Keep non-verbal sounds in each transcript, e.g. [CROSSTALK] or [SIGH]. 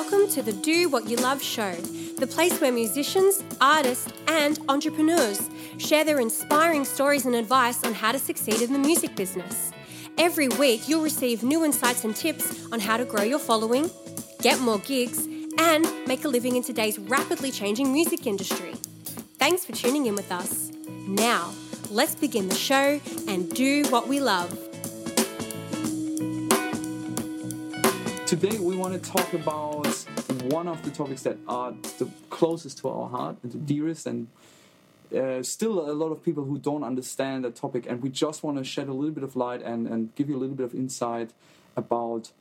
Welcome to the Do What You Love show, the place where musicians, artists, and entrepreneurs share their inspiring stories and advice on how to succeed in the music business. Every week, you'll receive new insights and tips on how to grow your following, get more gigs, and make a living in today's rapidly changing music industry. Thanks for tuning in with us. Now, let's begin the show and do what we love. Today we want to talk about one of the topics that are the closest to our heart and the dearest, and uh, still a lot of people who don't understand that topic. And we just want to shed a little bit of light and, and give you a little bit of insight about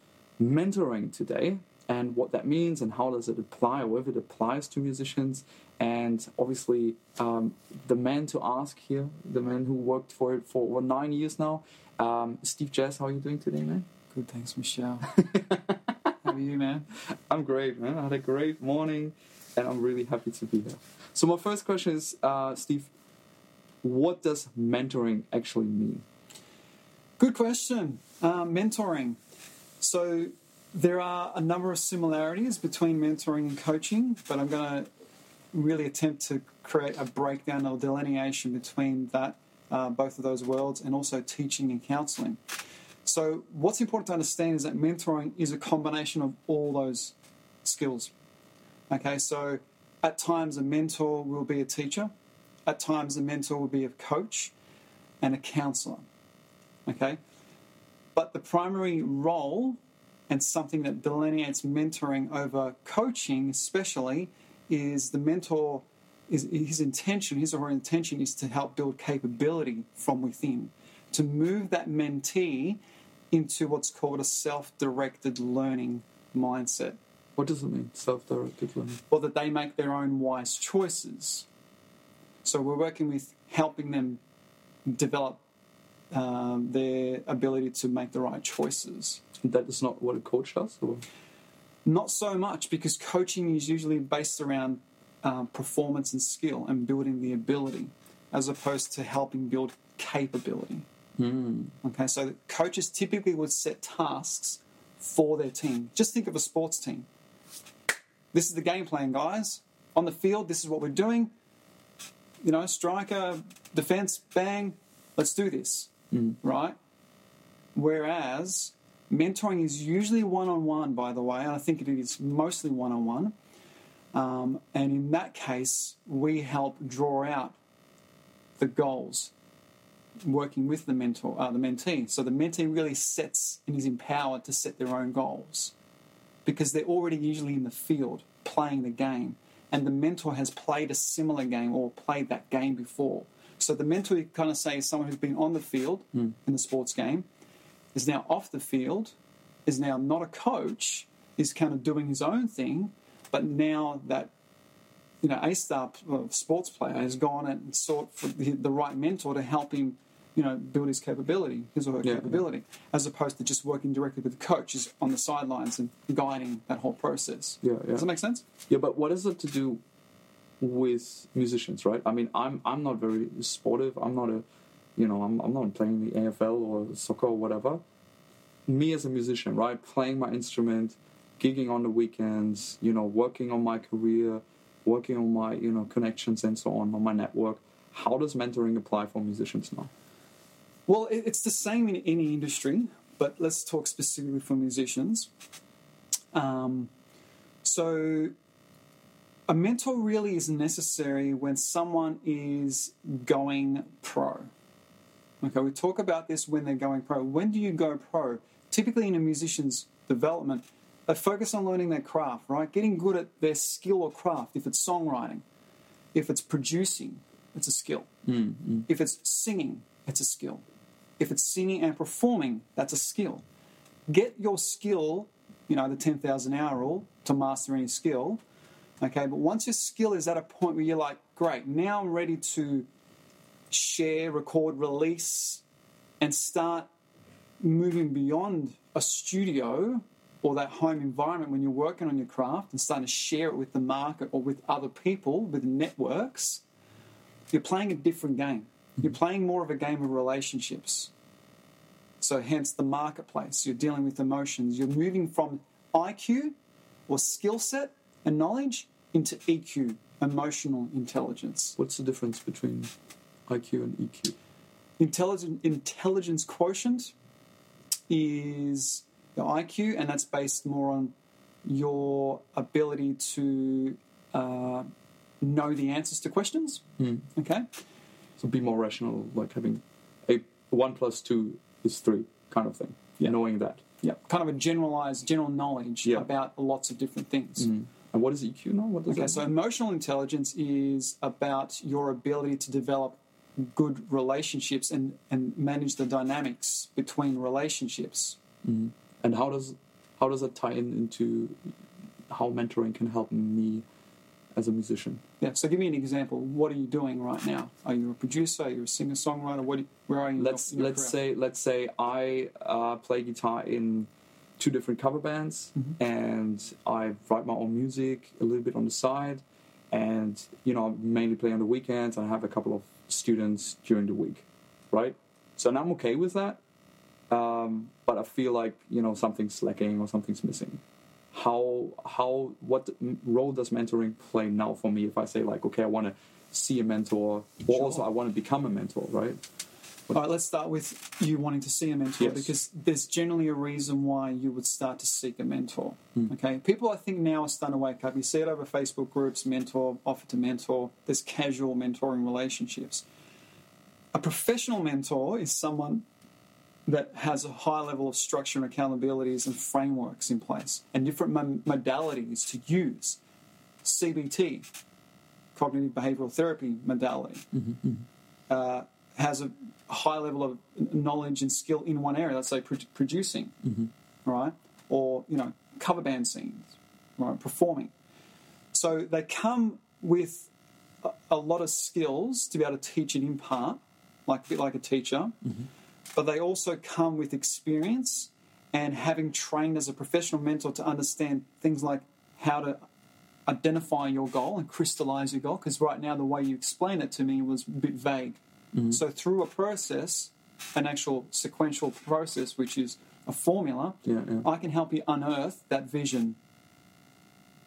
mentoring today and what that means and how does it apply or if it applies to musicians and obviously um, the man to ask here the man who worked for it for over nine years now um, steve jazz how are you doing today man Good, thanks, Michelle. [LAUGHS] How are you, man? I'm great, man. I had a great morning, and I'm really happy to be here. So my first question is, uh, Steve, what does mentoring actually mean? Good question. Uh, mentoring. So there are a number of similarities between mentoring and coaching, but I'm going to really attempt to create a breakdown or delineation between that, uh, both of those worlds, and also teaching and counseling. So, what's important to understand is that mentoring is a combination of all those skills. Okay, so at times a mentor will be a teacher, at times a mentor will be a coach and a counselor. Okay, but the primary role and something that delineates mentoring over coaching, especially, is the mentor. Is his intention, his or her intention is to help build capability from within, to move that mentee into what's called a self directed learning mindset. What does it mean, self-directed learning? Well, that they make their own wise choices. So we're working with helping them develop um, their ability to make the right choices. That is not what a coach does? Or? Not so much because coaching is usually based around uh, performance and skill and building the ability as opposed to helping build capability. Mm. Okay, so coaches typically would set tasks for their team. Just think of a sports team. This is the game plan, guys. On the field, this is what we're doing. You know, striker, defense, bang, let's do this. Mm. Right? Whereas mentoring is usually one on one, by the way, and I think it is mostly one on one. and in that case, we help draw out the goals working with the mentor, uh, the mentee. So the mentee really sets and is empowered to set their own goals because they're already usually in the field playing the game, and the mentor has played a similar game or played that game before. So the mentor, you kind of say, is someone who's been on the field Mm. in the sports game, is now off the field, is now not a coach, is kind of doing his own thing, but now that you know a star sports player has gone and sought for the, the right mentor to help him you know, build his capability, his or her Yeah. capability, as opposed to just working directly with the coach, is on the sidelines and guiding that whole process. Yeah, yeah. Does that make sense? Yeah, but what is it to do with musicians, right? I mean, I'm I'm not very sportive. I'm not a, you know, I'm I'm not playing the AFL or soccer or whatever. Me as a musician, right, playing my instrument, gigging on the weekends, you know, working on my career, working on my you know connections and so on on my network. How does mentoring apply for musicians now? Well, it's the same in any industry, but let's talk specifically for musicians. Um, so, a mentor really is necessary when someone is going pro. Okay, we talk about this when they're going pro. When do you go pro? Typically, in a musician's development, they focus on learning their craft, right? Getting good at their skill or craft. If it's songwriting, if it's producing, it's a skill. Mm, If it's singing, it's a skill. If it's singing and performing, that's a skill. Get your skill, you know, the 10,000 hour rule to master any skill. Okay, but once your skill is at a point where you're like, great, now I'm ready to share, record, release, and start moving beyond a studio or that home environment when you're working on your craft and starting to share it with the market or with other people, with networks, you're playing a different game. You're playing more of a game of relationships. So, hence the marketplace. You're dealing with emotions. You're moving from IQ or skill set and knowledge into EQ, emotional intelligence. What's the difference between IQ and EQ? Intelligent intelligence quotient is your IQ, and that's based more on your ability to uh, know the answers to questions. Okay, So be more rational, like having a one plus two is three kind of thing. Yeah. Knowing that. yeah, kind of a generalized, general knowledge Yeah. about lots of different things. Mm. And what is EQ now? What does Okay, that so emotional intelligence is about your ability to develop good relationships and, and manage the dynamics between relationships. Mm-hmm. And how does how does that tie in into how mentoring can help me as a musician? Yeah, so give me an example. What are you doing right now? Are you a producer? Are you a singer songwriter? What? Where are you? Let's in your let's career? say let's say I uh, play guitar in two different cover bands, Mm-hmm. and I write my own music a little bit on the side, and you know I mainly play on the weekends. and I have a couple of students during the week, right? So and I'm okay with that, um, but I feel like you know something's lacking or something's missing. How how what role does mentoring play now for me if I say like okay I want to see a mentor or Sure. also I want to become a mentor, right? All right, let's start with you wanting to see a mentor Yes. because there's generally a reason why you would start to seek a mentor. Hmm. Okay, people I think now are starting to wake up. You see it over Facebook groups, mentor, offer to mentor. There's casual mentoring relationships. A professional mentor is someone that has a high level of structure and accountabilities and frameworks in place and different modalities to use. CBT, cognitive behavioral therapy modality, mm-hmm, mm-hmm. uh, has a high level of knowledge and skill in one area. Let's say pro- producing, mm-hmm. right, or you know, cover band scenes, right, performing. So they come with a, a lot of skills to be able to teach and impart, like a bit like a teacher. But they also come with experience and having trained as a professional mentor to understand things like how to identify your goal and crystallize your goal. Because right now, the way you explained it to me was a bit vague. Mm-hmm. So, through a process, an actual sequential process, which is a formula, Yeah, yeah. I can help you unearth that vision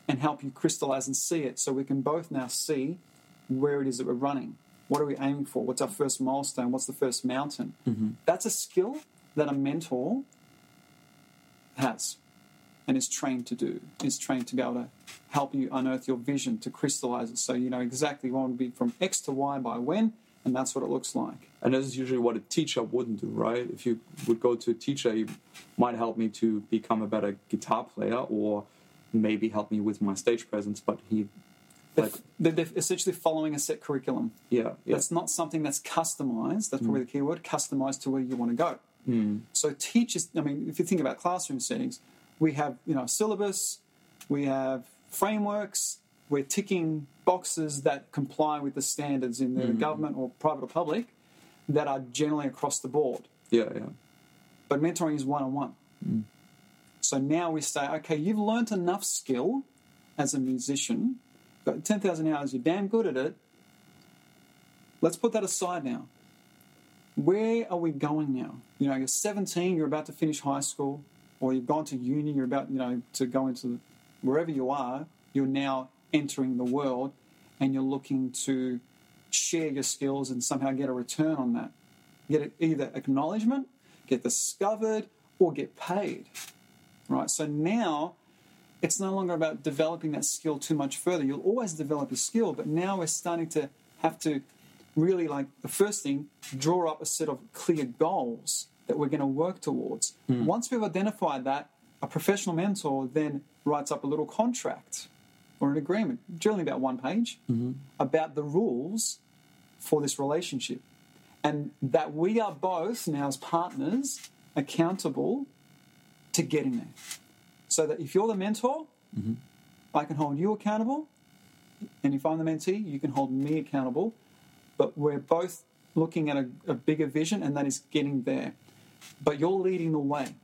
and help you crystallize and see it so we can both now see where it is that we're running. What are we aiming for? What's our first milestone? What's the first mountain? Mm-hmm. That's a skill that a mentor has and is trained to do, is trained to be able to help you unearth your vision, to crystallize it so you know exactly what would be from X to Y by when, and that's what it looks like. And this is usually what a teacher wouldn't do, right? If you would go to a teacher, he might help me to become a better guitar player or maybe help me with my stage presence, but he, like, they're, they're essentially following a set curriculum. yeah, yeah. That's not something that's customized. That's probably mm. the key word customized to where you want to go. Mm. So teachers, I mean, if you think about classroom settings, we have you know a syllabus, we have frameworks, we're ticking boxes that comply with the standards in the mm. government or private or public that are generally across the board. yeah, yeah. But mentoring is one on one. So now we say, okay, you've learnt enough skill as a musician, got 10,000 hours, you're damn good at it. Let's put that aside now. Where are we going now? You know, you're 17, you're about to finish high school, or you've gone to uni, you're about, you know, to go into wherever you are, you're now entering the world and you're looking to share your skills and somehow get a return on that. Get either acknowledgement, get discovered, or get paid. Right? So now it's no longer about developing that skill too much further. You'll always develop your skill, but now we're starting to have to really like the first thing, draw up a set of clear goals that we're going to work towards. Hmm. Once we've identified that, a professional mentor then writes up a little contract or an agreement, generally about one page, mm-hmm. about the rules for this relationship. And that we are both now as partners accountable to getting there. So that if you're the mentor, I can hold you accountable. And if I'm the mentee, you can hold me accountable. But we're both looking at a, a bigger vision, and that is getting there. But you're leading the way.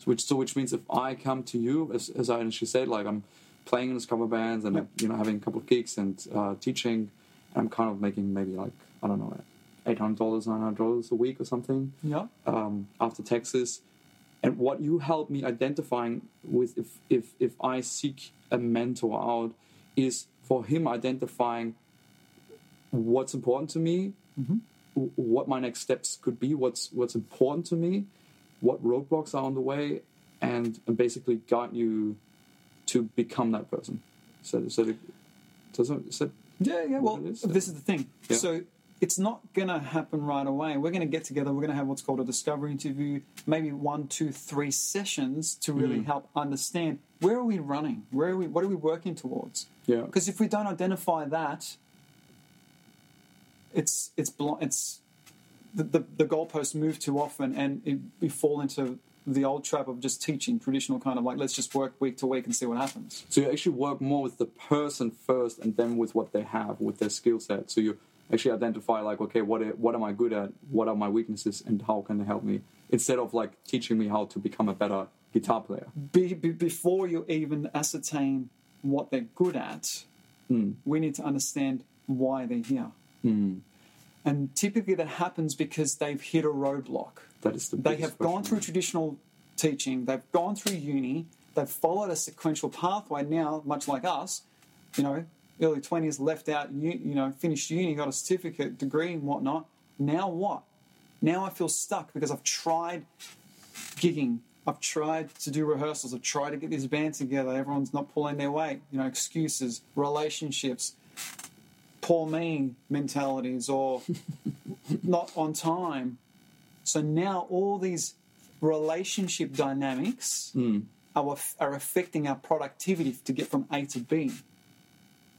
So which, so which means if I come to you, as, as I initially said, like I'm playing in this cover bands and Yep. you know having a couple of gigs and uh, teaching, I'm kind of making maybe like I don't know, eight hundred dollars, nine hundred dollars a week or something Yeah. um, after taxes, And what you help me identifying with if if if I seek a mentor out is for him identifying what's important to me, mm-hmm. w- what my next steps could be, what's what's important to me, what roadblocks are on the way, and, and basically guide you to become that person. So, so it, is Yeah, yeah. Well, is? this is the thing. Yeah. So it's not going to happen right away. We're going to get together. We're going to have what's called a discovery interview, maybe one, two, three sessions to really Mm. help understand where are we running, where are we, what are we working towards. yeah Because if we don't identify that, it's it's blo- it's the, the, the goalposts move too often, and it, we fall into the old trap of just teaching traditional kind of like let's just work week to week and see what happens. So you actually work more with the person first, and then with what they have, with their skill set. So you actually identify like, okay, what what am I good at? What are my weaknesses, and how can they help me? Instead of like teaching me how to become a better guitar player. be, be, before you even ascertain what they're good at, hmm. we need to understand why they're here. Hmm. And typically that happens because they've hit a roadblock. That is the They have gone through traditional teaching, they've gone through uni, they've followed a sequential pathway now, much like us, you know, early 20s, left out, you, you know, finished uni, got a certificate, degree, and whatnot. Now what? Now I feel stuck because I've tried gigging. I've tried to do rehearsals. I've tried to get this band together. Everyone's not pulling their weight. You know, excuses, relationships, poor me mentalities, or [LAUGHS] not on time. So now all these relationship dynamics hmm. are, are affecting our productivity to get from A to B.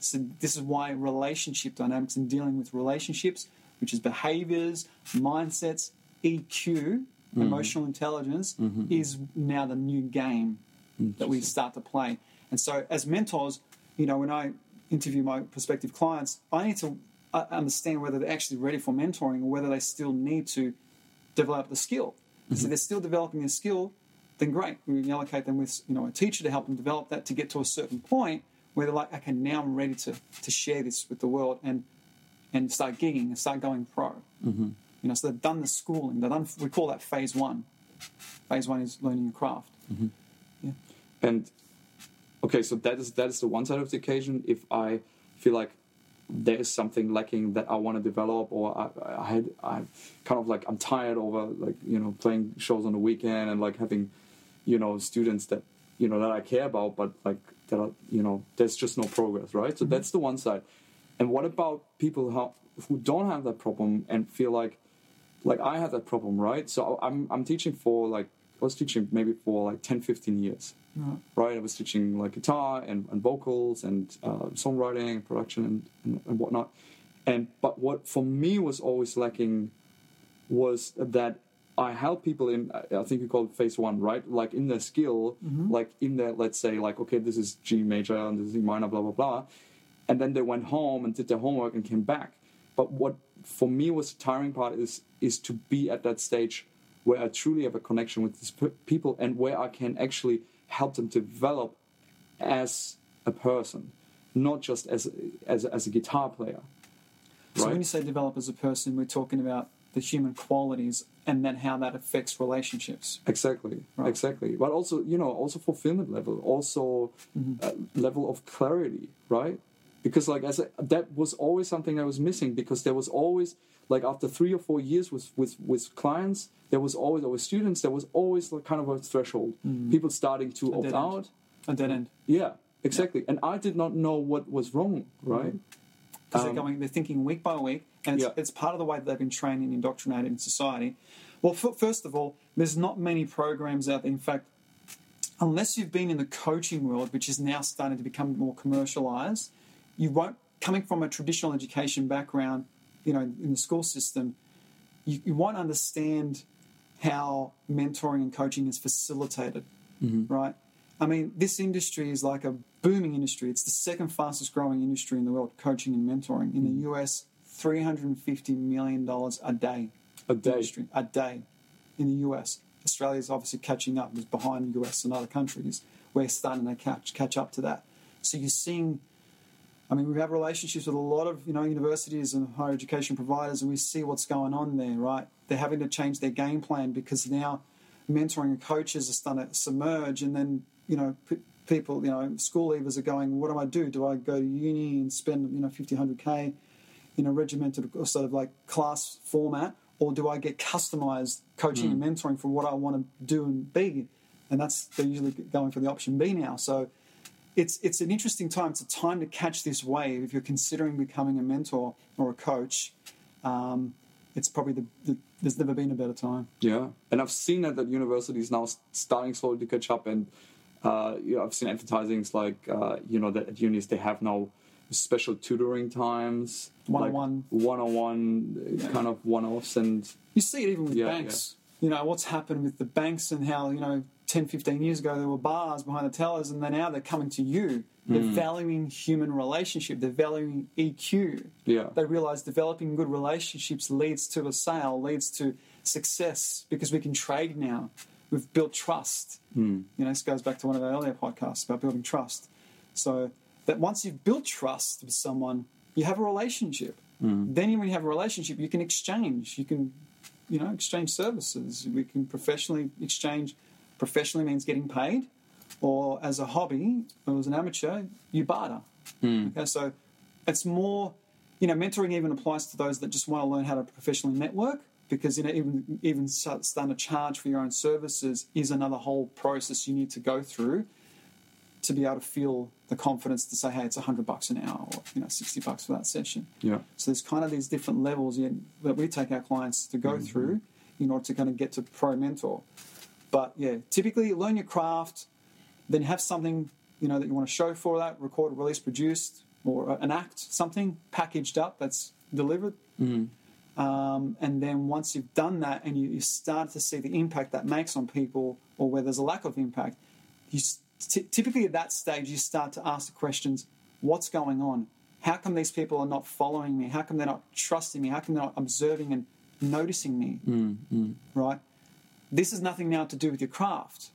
So this is why relationship dynamics and dealing with relationships, which is behaviors, mindsets, EQ, mm-hmm. emotional intelligence, mm-hmm. is now the new game that we start to play. And so as mentors, you know, when I interview my prospective clients, I need to uh, understand whether they're actually ready for mentoring or whether they still need to develop the skill. So if mm-hmm. they're still developing the skill, then great. We can allocate them with you know a teacher to help them develop that to get to a certain point where they're like, okay, now I'm ready to to share this with the world and and start gigging and start going pro. Mm-hmm. You know, so they've done the schooling. They've done. We call that phase one. Phase one is learning your craft. Yeah. And okay, so that is that is the one side of the occasion. If I feel like there is something lacking that I want to develop, or I, I had I kind of like I'm tired over like you know playing shows on the weekend and like having you know students that you know that I care about, but like that are, you know there's just no progress, right? So that's the one side. And what about people how, who don't have that problem and feel like like I had that problem, right? So I'm I'm teaching for like I was teaching maybe for like 10, 15 years, right? I was teaching like guitar and, and vocals and uh, songwriting and production and, and, and whatnot. And but what for me was always lacking was that I help people in I think you call it phase one, right? Like in their skill, mm-hmm. like in their let's say like okay, this is G major and this is E minor, blah blah blah, and then they went home and did their homework and came back. But what for me was the tiring part is is to be at that stage where I truly have a connection with these pe- people and where I can actually help them develop as a person, not just as as as a guitar player. So when you say develop as a person, we're talking about the human qualities and then how that affects relationships. Exactly, Right. exactly. But also, you know, also fulfillment level, also uh, level of clarity, right? Because like as a, that was always something I was missing because there was always like after three or four years with with with clients, there was always or with students, there was always like kind of a threshold. People starting to A opt out. A dead end. Yeah, exactly. And I did not know what was wrong, right? because Um, they're going, they're thinking week by week, and it's, Yeah. it's part of the way that they've been trained and indoctrinated in society. Well, f- first of all, there's not many programs out there. In fact, unless you've been in the coaching world, which is now starting to become more commercialized, you won't. Coming from a traditional education background, you know, in the school system, you, you won't understand how mentoring and coaching is facilitated, mm-hmm. right? I mean, this industry is like a booming industry. It's the second fastest growing industry in the world, coaching and mentoring. In the mm-hmm. US, $350 million a day. A day. Industry, a day in the US. Australia is obviously catching up, is behind the US and other countries. We're starting to catch, catch up to that. So you're seeing, I mean, we have relationships with a lot of, you know, universities and higher education providers, and we see what's going on there, right? They're having to change their game plan because now mentoring and coaches are starting to submerge, and then you know p- people, you know, school leavers are going, what do I do? Do I go to uni and spend you know 50, 100 k in a regimented sort of like class format, or do I get customized coaching and mentoring for what I want to do and be? And that's they're usually going for the option B now. So it's it's an interesting time. It's a time to catch this wave if you're considering becoming a mentor or a coach. Um, it's probably the, the there's never been a better time. Yeah, and I've seen that that universities now starting slowly to catch up, and uh, you know, I've seen advertisings like uh, you know that at unis they have now special tutoring times, One-on-one. like one-on-one uh, kind of one-offs, and You see it even with Yeah, banks. You know, what's happened with the banks and how, you know, 10, 15 years ago there were bars behind the tellers and then now they're coming to you. They're Hmm. valuing human relationship. They're valuing EQ. yeah, They realize developing good relationships leads to a sale, leads to success because we can trade now. We've built trust. Hmm. You know, this goes back to one of our earlier podcasts about building trust. So that once you've built trust with someone, you have a relationship. Hmm. Then when you have a relationship, you can exchange. You can, you know, exchange services. We can professionally exchange. Professionally means getting paid, or as a hobby or as an amateur, you barter. Okay, so it's more, you know, mentoring even applies to those that just want to learn how to professionally network because you know even even start- starting to charge for your own services is another whole process you need to go through to be able to feel the confidence to say, hey, it's hundred bucks an hour or you know sixty bucks for that session. yeah, So there's kind of these different levels in, that we take our clients to go mm-hmm. through in order to kind of get to pro mentor. But yeah, typically learn your craft, then have something you know that you want to show for that, record, release, produced, or uh, an act, something packaged up that's delivered. Mm-hmm. Um, and then once you've done that and you, you start to see the impact that makes on people, or where there's a lack of impact, you ty- typically at that stage you start to ask the questions: What's going on? How come these people are not following me? How come they're not trusting me? How come they're not observing and noticing me? Right. This is nothing now to do with your craft,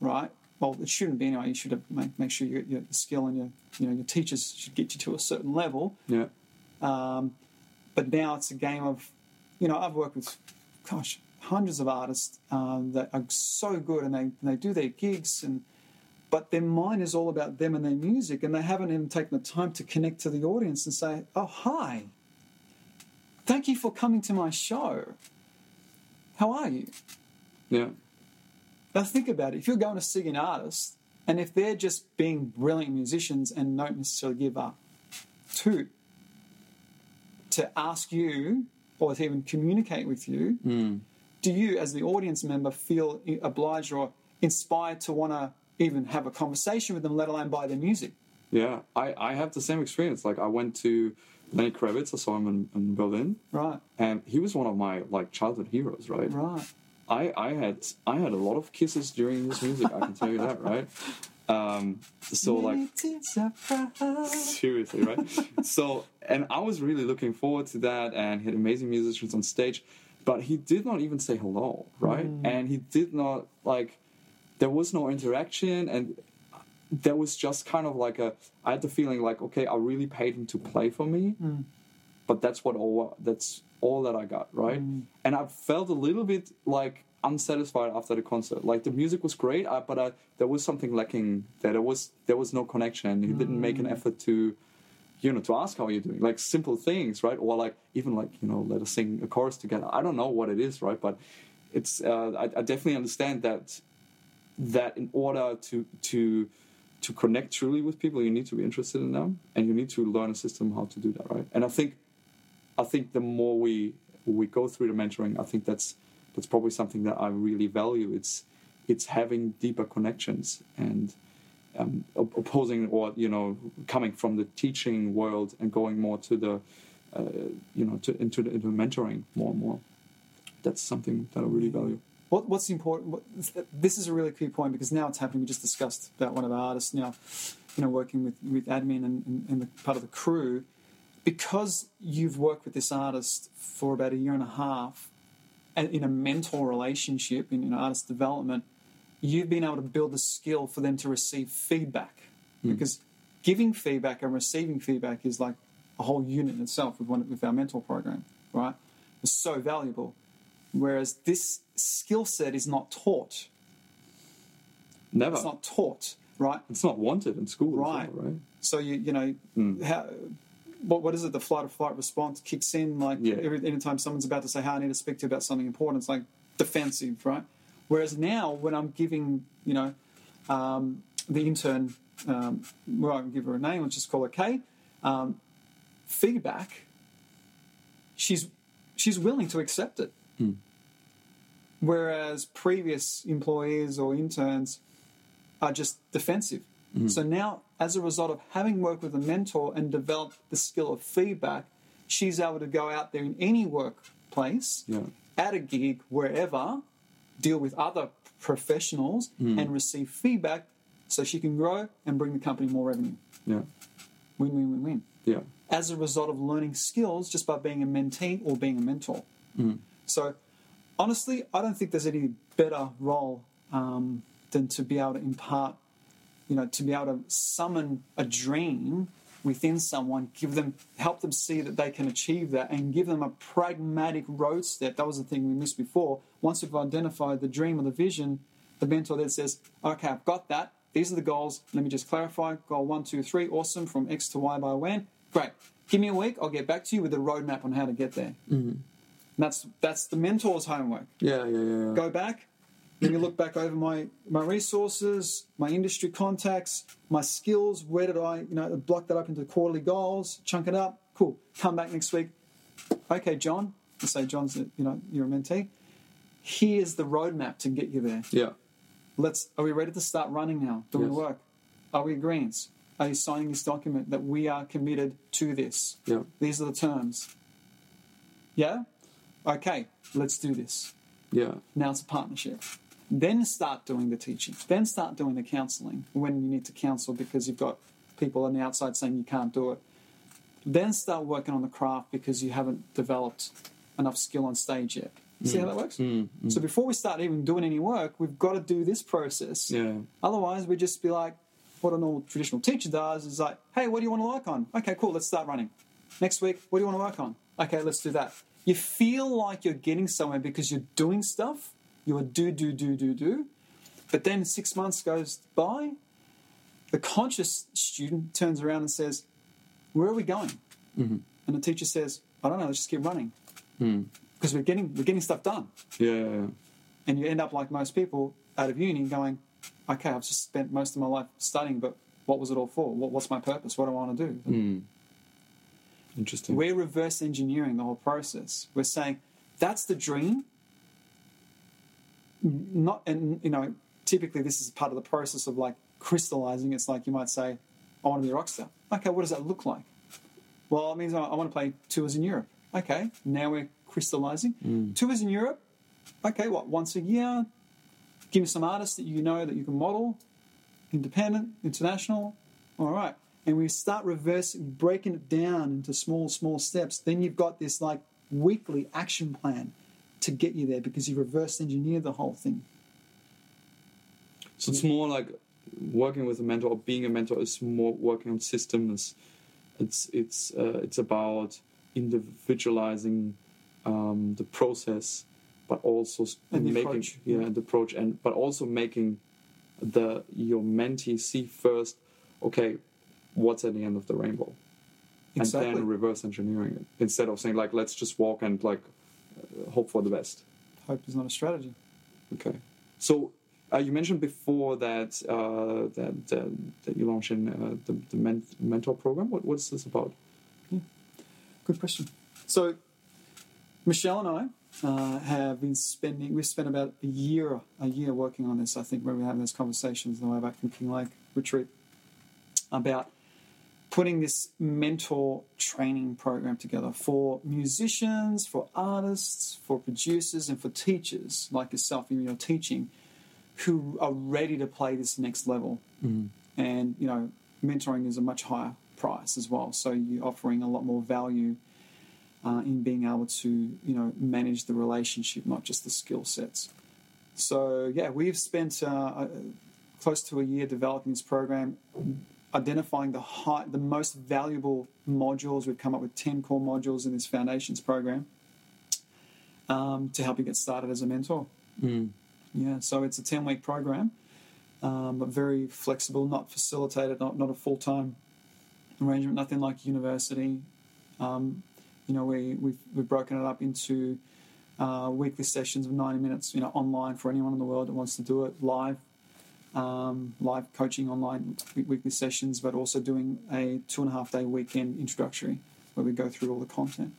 right? Well, it shouldn't be anyway. You should have, make, make sure your, your skill and your you know your teachers should get you to a certain level. yeah, Um, but now it's a game of, you know, I've worked with, gosh, hundreds of artists um, that are so good and they, and they do their gigs and but their mind is all about them and their music and they haven't even taken the time to connect to the audience and say oh hi. Thank you for coming to my show. How are you? Yeah, now think about it. If you're going to see an artist and if they're just being brilliant musicians and don't necessarily give up, toot to ask you or to even communicate with you, hmm. do you, as the audience member, feel obliged or inspired to want to even have a conversation with them, let alone buy their music? yeah. I I have the same experience. Like I went to Lenny Kravitz. I saw him in, in Berlin, Right, and he was one of my like childhood heroes, right? right. I, I had I had a lot of kisses during his music. I can tell you that, right? Um, so like seriously, right? so and I was really looking forward to that, and he had amazing musicians on stage, but he did not even say hello, right? And he did not like there was no interaction, and there was just kind of like a I had the feeling like okay, I really paid him to play for me, but that's what all that's all that I got, right? And I felt a little bit like unsatisfied after the concert. Like the music was great, uh, but I, there was something lacking. There, there was there was no connection. He didn't make an effort to, you know, to ask how you're doing, like simple things, right? Or like even like you know, let us sing a chorus together. I don't know what it is, right? But it's uh, I, I definitely understand that that in order to to to connect truly with people, you need to be interested in them, and you need to learn a system how to do that, right? And I think I think the more we we go through the mentoring, I think that's that's probably something that I really value. It's it's having deeper connections and um, opposing or you know coming from the teaching world and going more to the uh, you know to, into the into mentoring more and more. That's something that I really value. What, what's important? What, this is a really key point because now it's happening. We just discussed about one of our artists now, you know, working with, with admin and, and, and the part of the crew. Because you've worked with this artist for about a year and a half, and in a mentor relationship in, in artist development, you've been able to build the skill for them to receive feedback. Hmm. Because giving feedback and receiving feedback is like a whole unit in itself with, one, with our mentor program, right? It's so valuable. Whereas this skill set is not taught. Never. It's not taught, right? It's not wanted in school, Right. well, right? So you you know how. What, what is it? The flight or flight response kicks in like Yeah. every anytime someone's about to say, "Hey, I need to speak to you about something important." It's like defensive, right? Whereas now, when I'm giving, you know, um, the intern, um, well, I can give her a name. Let's just call her Kay. Um, feedback. She's she's willing to accept it. Whereas previous employees or interns are just defensive. Mm. So now, as a result of having worked with a mentor and developed the skill of feedback, she's able to go out there in any workplace, Yeah. at a gig, wherever, deal with other professionals mm. and receive feedback so she can grow and bring the company more revenue. Yeah. Win, win, win, win Yeah. as a result of learning skills just by being a mentee or being a mentor. Mm. So, honestly, I don't think there's any better role um, than to be able to impart, you know, to be able to summon a dream within someone, give them, help them see that they can achieve that, and give them a pragmatic road step. That was the thing we missed before. Once we've identified the dream or the vision, the mentor then says, "Okay, I've got that. These are the goals. Let me just clarify. Goal one, two, three. Awesome. From X to Y by when? Great. Give me a week. I'll get back to you with a roadmap on how to get there." That's that's the mentor's homework. Yeah, yeah, yeah. yeah. Go back. Let me look back over my my resources, my industry contacts, my skills. Where did I, you know, block that up into quarterly goals, chunk it up. Cool. Come back next week. Okay, John. Let's say John's, you know, you're a mentee. Here's the roadmap to get you there. Yeah. Let's. Are we ready to start running now? Doing Yes. work? Are we agreeing? Are you signing this document that we are committed to this? Yeah. These are the terms. Yeah? Okay, let's do this. Yeah. Now it's a partnership. Then start doing the teaching. Then start doing the counseling when you need to counsel because you've got people on the outside saying you can't do it. Then start working on the craft because you haven't developed enough skill on stage yet. See how mm. that works? Mm, mm. So before we start even doing any work, we've got to do this process. Yeah. Otherwise, we just be like, what a normal traditional teacher does is like, hey, what do you want to work on? Okay, cool, let's start running. Next week, what do you want to work on? Okay, let's do that. You feel like you're getting somewhere because you're doing stuff. You're do, do, do, do, do. But then six months goes by, the conscious student turns around and says, where are we going? Mm-hmm. And the teacher says, I don't know, let's just keep running. Mm. Because we're getting, we're getting stuff done Yeah, yeah, yeah. and you end up like most people out of uni going, okay, I've just spent most of my life studying, but what was it all for? What, what's my purpose? What do I want to do? Mm. Interesting. We're reverse engineering the whole process. We're saying that's the dream. Not and you know, typically this is part of the process of like crystallizing. It's like you might say, I want to be a rock star. Okay, what does that look like? Well, it means I I want to play tours in Europe. Okay, now we're crystallizing. Mm. Tours in Europe. Okay, what once a year? Give me some artists that you know that you can model, independent, international. All right. And we start reversing, breaking it down into small, small steps. Then you've got this like weekly action plan to get you there because you reverse engineer the whole thing. So it's more like working with a mentor or being a mentor is more working on systems. It's it's uh, it's about individualizing um, the process, but also And making approach. yeah the approach and but also making the your mentee see first, okay, what's at the end of the rainbow, Exactly. and then reverse engineering it instead of saying like let's just walk and like uh, hope for the best. Hope is not a strategy. Okay. So uh, you mentioned before that uh, that, that that you launched in uh, the, the men- mentor program. What what's this about? yeah Good question. So, Michelle and I uh, have been spending. We've spent about a year, a year working on this. I think when we were having those conversations on the way back from Kinglake retreat about putting this mentor training program together for musicians, for artists, for producers, and for teachers like yourself in your teaching, who are ready to play this next level. And you know, mentoring is a much higher price as well. So you're offering a lot more value uh, in being able to you know manage the relationship, not just the skill sets. So yeah, we've spent uh, uh, close to a year developing this program, identifying the high, the most valuable modules. We've come up with ten core modules in this foundations program um, to help you get started as a mentor. Yeah, so it's a 10 week program, um, but very flexible, not facilitated, not, not a full time arrangement, nothing like university. Um, you know, we, we've, we've broken it up into uh, weekly sessions of 90 minutes, you know, online for anyone in the world that wants to do it, live, um, live coaching online weekly sessions, but also doing a two and a half day weekend introductory where we go through all the content.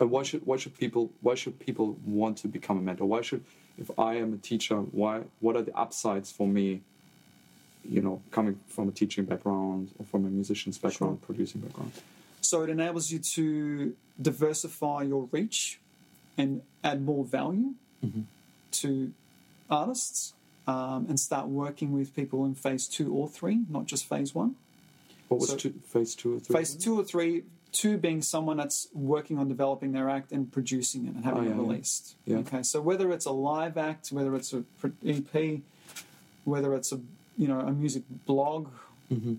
And why should why should people why should people want to become a mentor? Why should if I am a teacher, why what are the upsides for me? You know, coming from a teaching background or from a musician's background, producing background. So it enables you to diversify your reach and add more value to artists um, and start working with people in phase two or three, not just phase one. What was So- two, phase two or three? Phase two or three, two being someone that's working on developing their act and producing it and having Oh, yeah, it released. Yeah. Okay, so whether it's a live act, whether it's a EP, whether it's a you know a music blog, mm-hmm.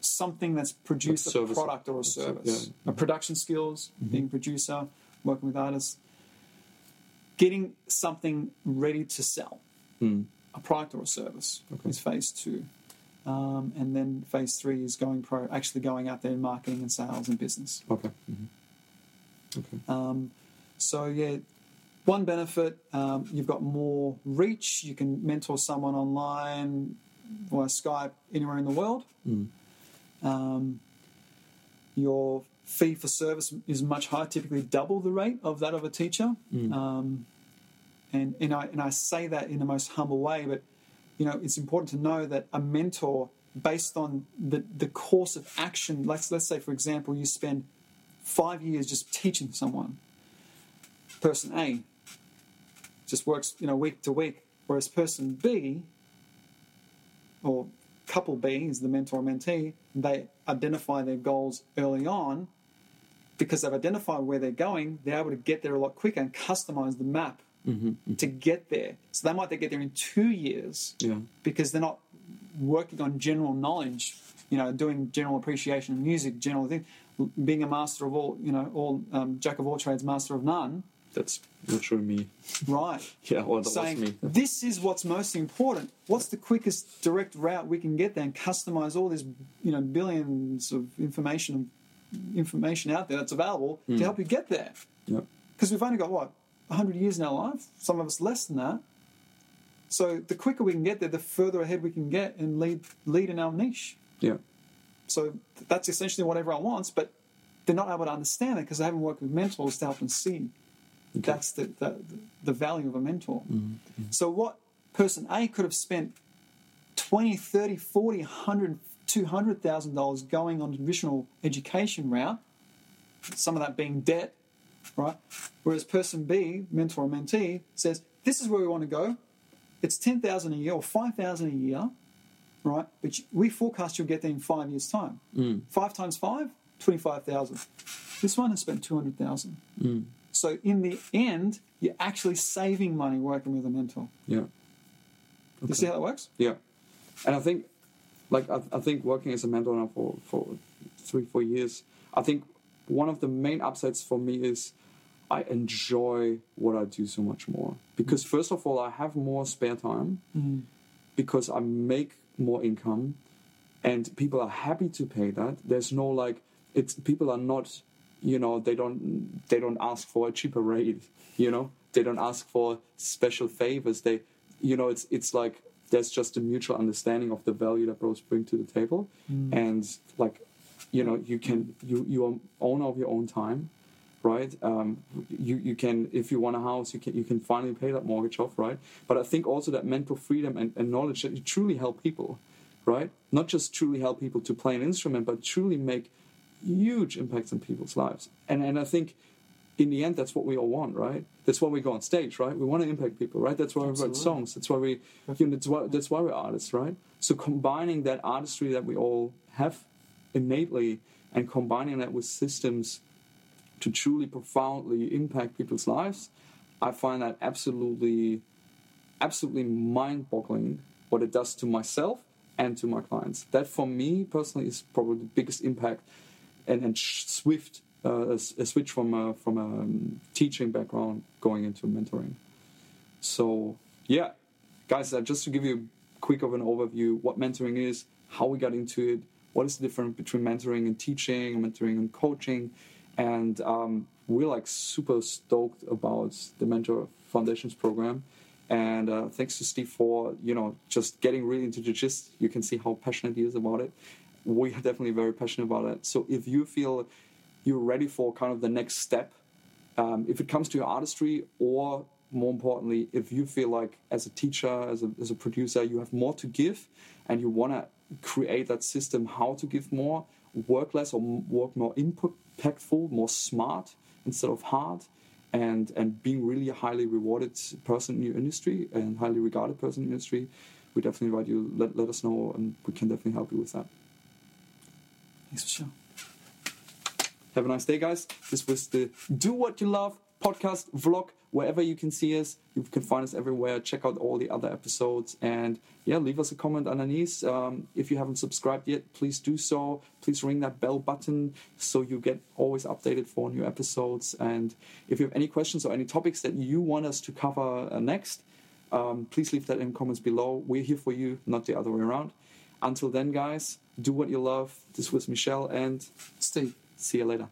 something that's produced a service- product or a service, yeah. a production skills, mm-hmm. being a producer, working with artists, getting something ready to sell, hmm. A product or a service Okay. is phase two. Um, and then phase three is going pro, actually going out there in marketing and sales and business. Okay. hmm Okay. Um, so yeah, one benefit um, you've got more reach. You can mentor someone online via Skype anywhere in the world. Um, your fee for service is much higher, typically double the rate of that of a teacher. Um, and and I and I say that in the most humble way, but you know it's important to know that a mentor, based on the the course of action, let's let's say for example, you spend five years just teaching someone. Person A just works you know week to week, whereas person B or couple B is the mentor mentee, they identify their goals early on because they've identified where they're going, they're able to get there a lot quicker and customize the map to get there. So they might get there in two years Yeah. because they're not working on general knowledge, you know, doing general appreciation of music, general thing, being a master of all, you know, all um, jack of all trades, master of none. That's literally me. Right. [LAUGHS] Yeah, well, that saying was me. this is what's most important. What's the quickest direct route we can get there and customize all this, you know, billions of information information out there that's available Hmm. to help you get there. Yeah. Because we've only got what 100 years in our life. Some of us less than that. So the quicker we can get there, the further ahead we can get and lead lead in our niche. Yeah. So that's essentially what everyone wants, but they're not able to understand it because they haven't worked with mentors to help them see. Okay. That's the, the the value of a mentor. Mm-hmm. Mm-hmm. So what person A could have spent 20, 30, 40, 100, 200,000 dollars going on traditional education route, some of that being debt, right? Whereas person B, mentor or mentee, says, this is where we want to go. It's 10,000 a year or 5,000 a year, right? But we forecast you'll get there in five years' time. Mm. Five times five, 25,000. This one has spent 200,000. Mm. So in the end, you're actually saving money working with a mentor. Yeah. You see how that works? Yeah, and I think, like, I, I think working as a mentor now for for three four years, I think one of the main upsides for me is I enjoy what I do so much more. Because first of all I have more spare time mm-hmm. because I make more income and people are happy to pay that. There's no like it's people are not you know they don't they don't ask for a cheaper rate you know? They don't ask for special favors. They you know it's it's like there's just a mutual understanding of the value that bros bring to the table. Mm. And like you know you can you you are owner of your own time right? Um, you you can if you want a house you can you can finally pay that mortgage off right? But i think also that mental freedom and, and knowledge that you truly help people right? Not just truly help people to play an instrument but truly make huge impacts on people's lives. And and i think in the end that's what we all want right? That's why we go on stage right? We want to impact people right? That's why we write songs. That's why we you know that's why that's why we're artists right? So combining that artistry that we all have innately and combining that with systems to truly profoundly impact people's lives, I find that absolutely, absolutely mind-boggling what it does to myself and to my clients. That for me personally is probably the biggest impact, and and swift uh, a, a switch from a, from a um, teaching background going into mentoring. So yeah, guys, uh, just to give you a quick of an overview, what mentoring is, how we got into it, what is the difference between mentoring and teaching, mentoring and coaching, and um, we're like super stoked about the Mentor Foundations program. And uh, thanks to Steve for you know just getting really into the gist. You can see how passionate he is about it. We are definitely very passionate about it. So if you feel you're ready for kind of the next step, um, if it comes to your artistry, or more importantly, if you feel like as a teacher, as a, as a producer, you have more to give, and you want to create that system how to give more, work less or work more impactful, more smart instead of hard and and being really a highly rewarded person in your industry and highly regarded person in your industry, we definitely invite you. Let, let us know, and we can definitely help you with that. Thanks for sure. Have a nice day, guys. This was the Do What You Love podcast vlog. Wherever you can see us, you can find us everywhere. Check out all the other episodes and yeah, leave us a comment underneath. Um, if you haven't subscribed yet, please do so. Please ring that bell button so you get always updated for new episodes. And if you have any questions or any topics that you want us to cover uh, next, um, please leave that in comments below. We're here for you, not the other way around. Until then, guys, do what you love. This was Michelle and stay. see you later.